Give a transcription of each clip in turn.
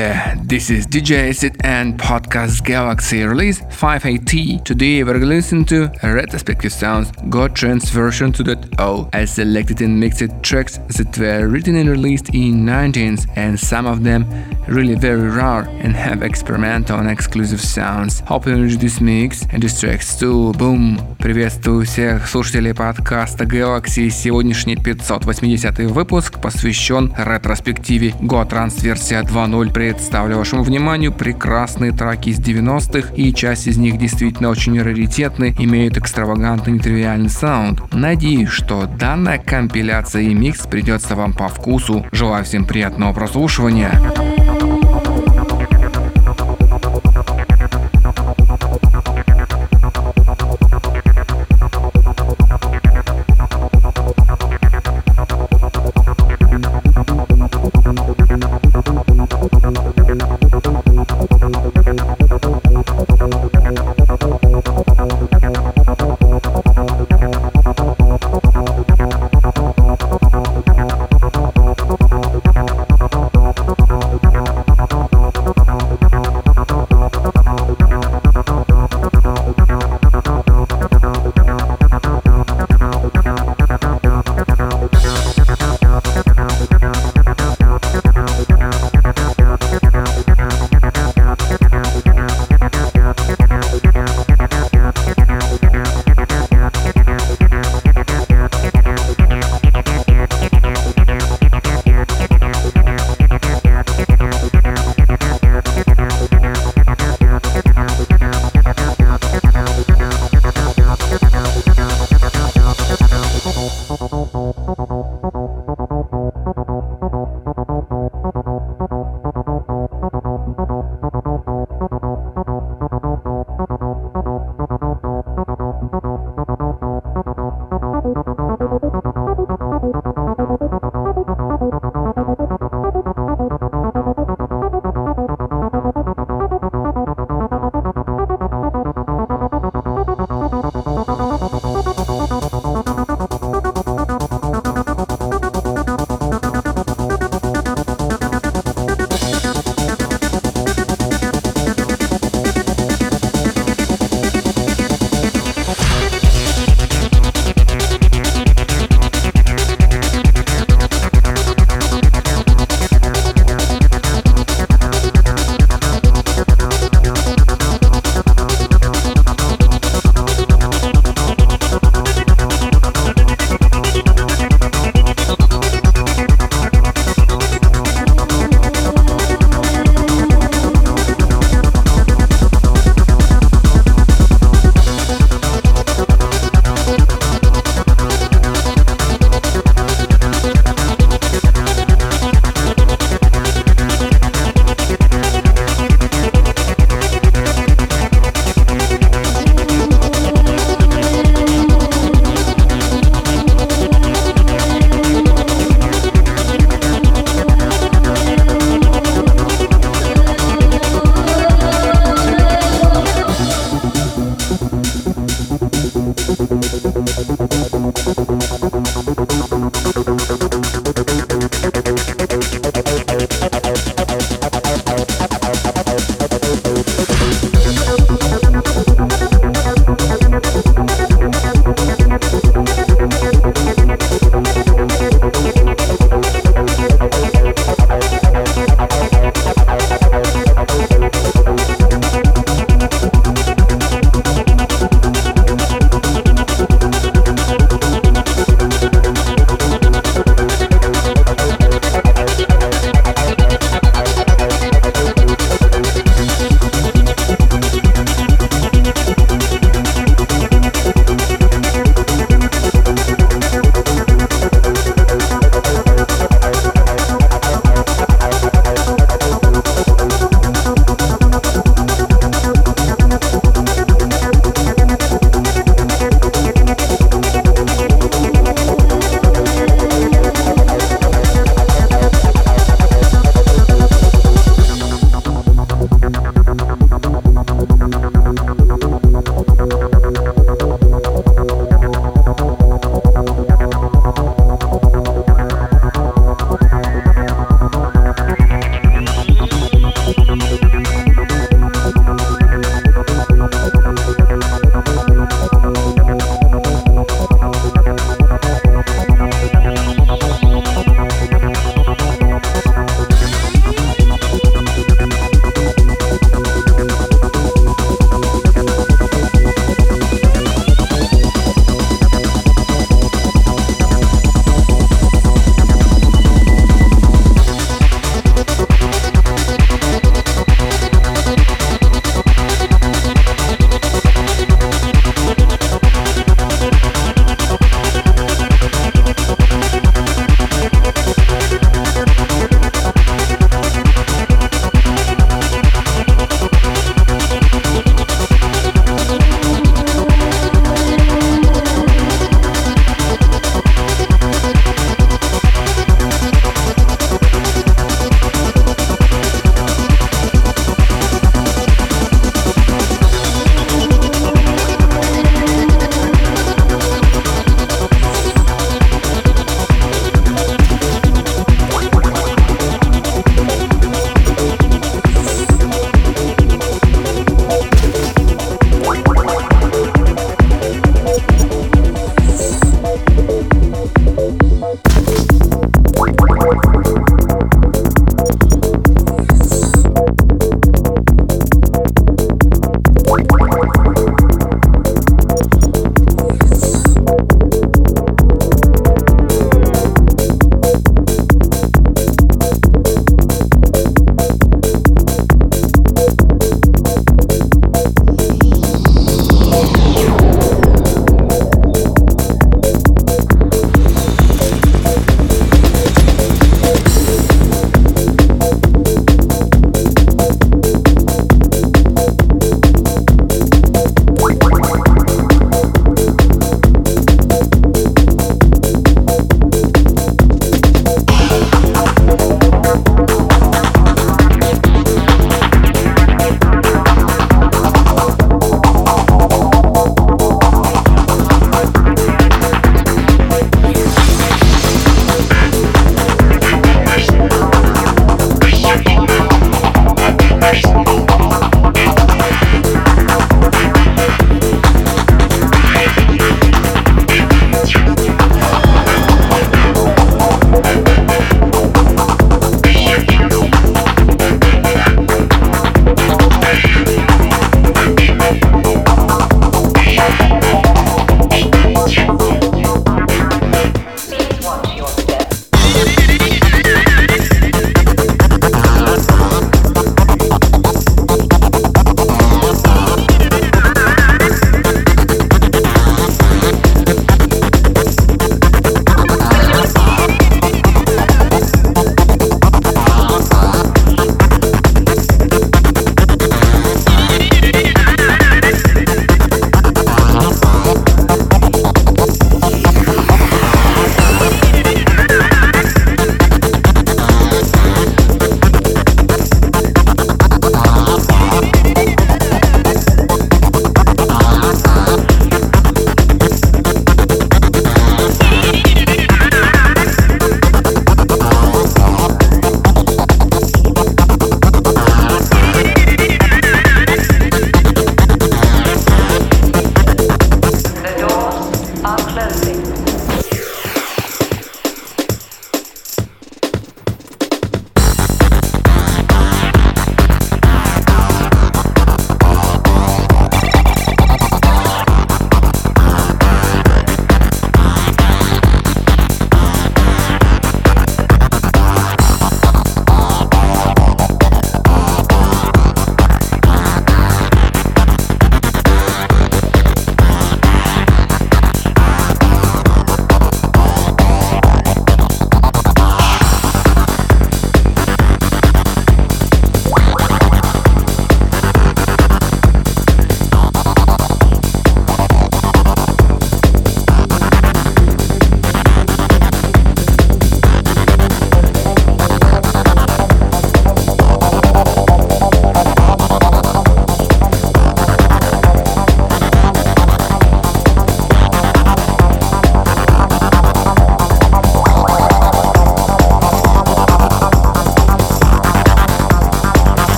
Yeah, this is DJ Acid and Podcast Galaxy release 5AT. Today we're gonna listen to retrospective sounds God Trance version 2.0. I selected and mixed tracks that were written and released in 19s and some of them really very rare and have experimental and exclusive sounds. Hope you enjoy this mix and this tracks too. Boom! Приветствую всех слушателей подкаста Galaxy. Сегодняшний 580 выпуск посвящен ретроспективе God Trance версия 2.0 0 представлю Вашему вниманию прекрасные траки из 90-х, и часть из них действительно очень раритетны, имеют экстравагантный нетривиальный саунд. Надеюсь, что данная компиляция и микс придется вам по вкусу. Желаю всем приятного прослушивания.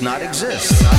Does not exist.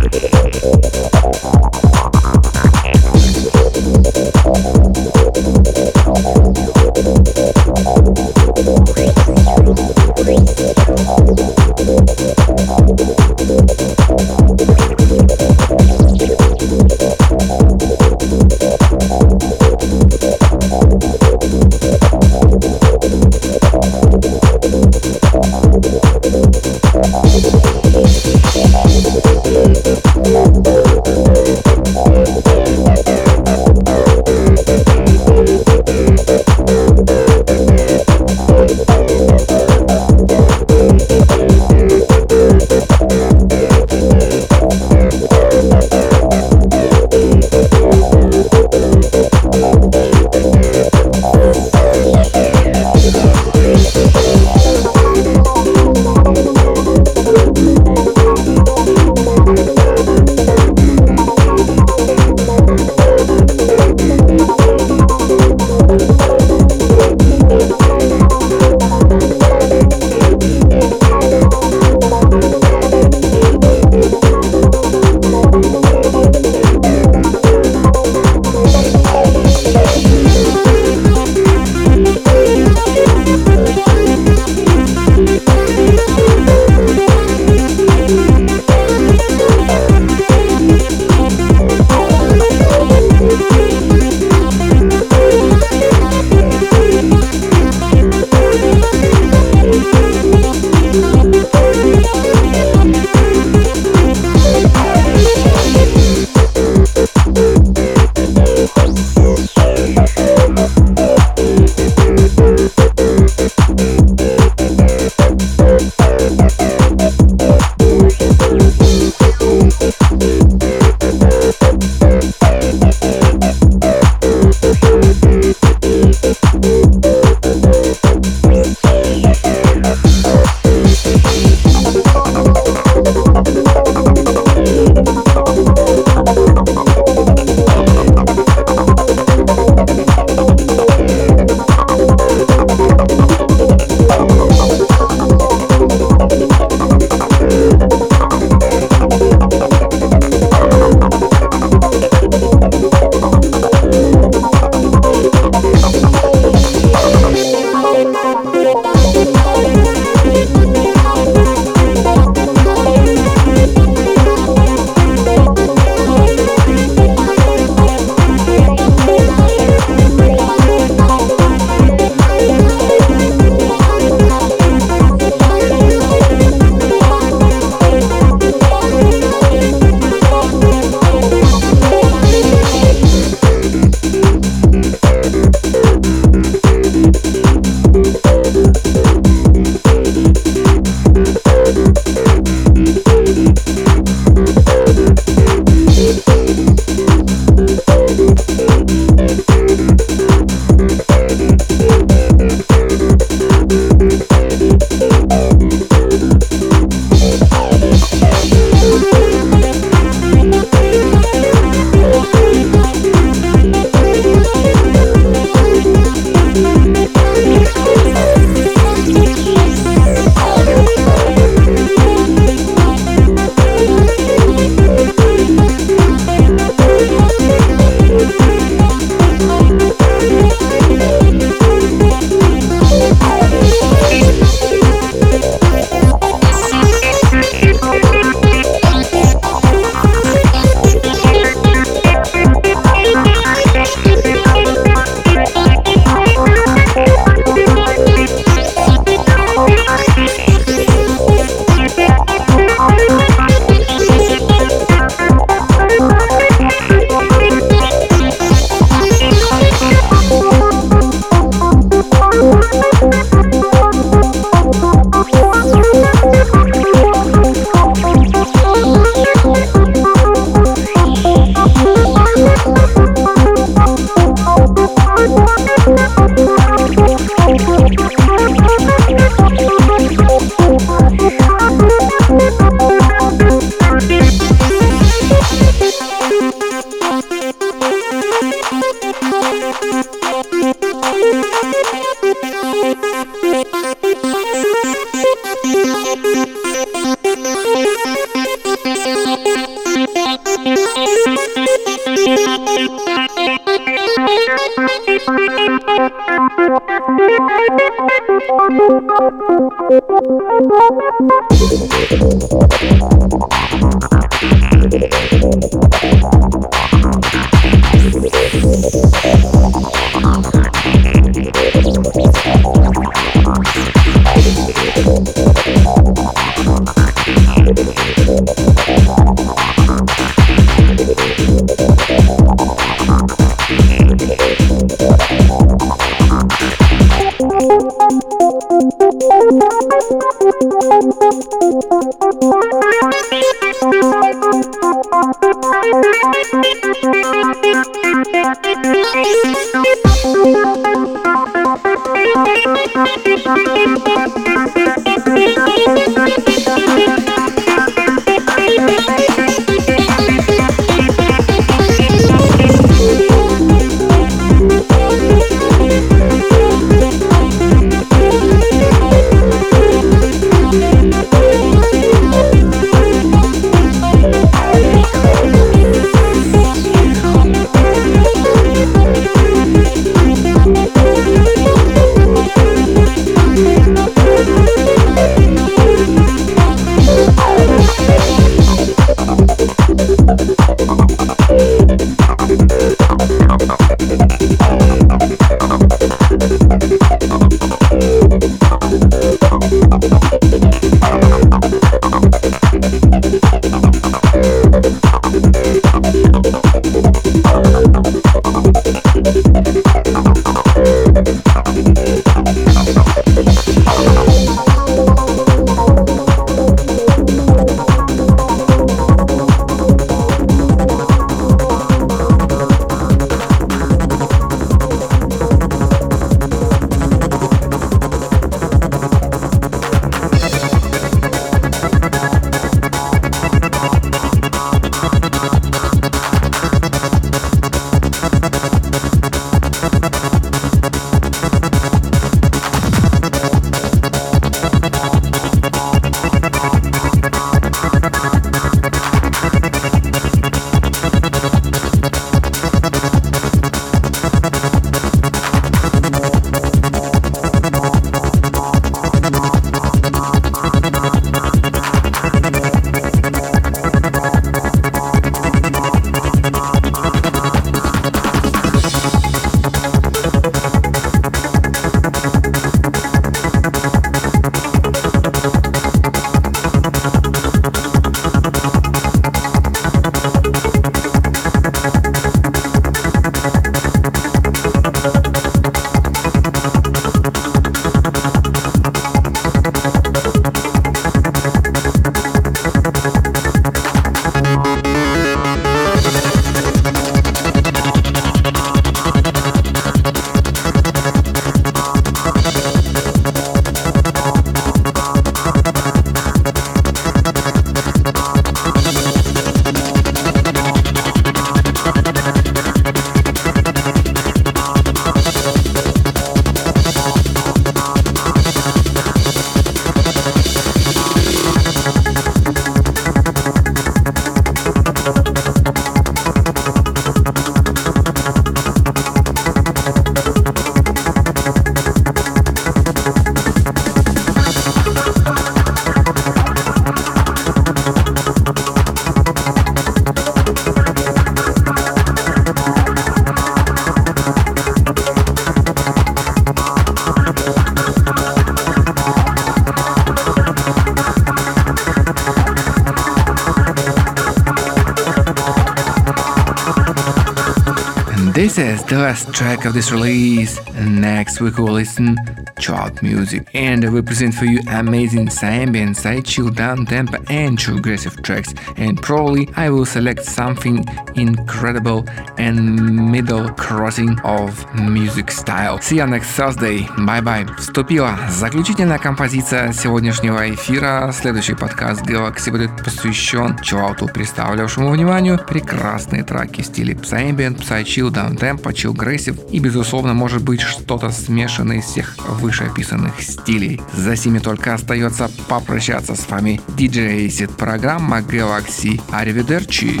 The last track of this release. Next week we'll listen chart music. And we present for you amazing ambient, side chill, down tempo and true aggressive tracks. And probably I will select something incredible and middle crossing of music style. See you next Thursday. Bye-bye. Вступила заключительная композиция сегодняшнего эфира. Следующий подкаст Galaxy будет посвящен чиллауту, представлявшему вниманию прекрасные треки в стиле Psyambient, Psychill, Downtempo, Chill Aggressive и, безусловно, может быть что-то смешанное из всех выше вышеописанных стилей. За сими только остается попрощаться с вами. DJ Acid, программа Galaxy. Аривидерчи!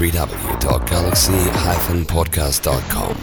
www.galaxy-podcast.com.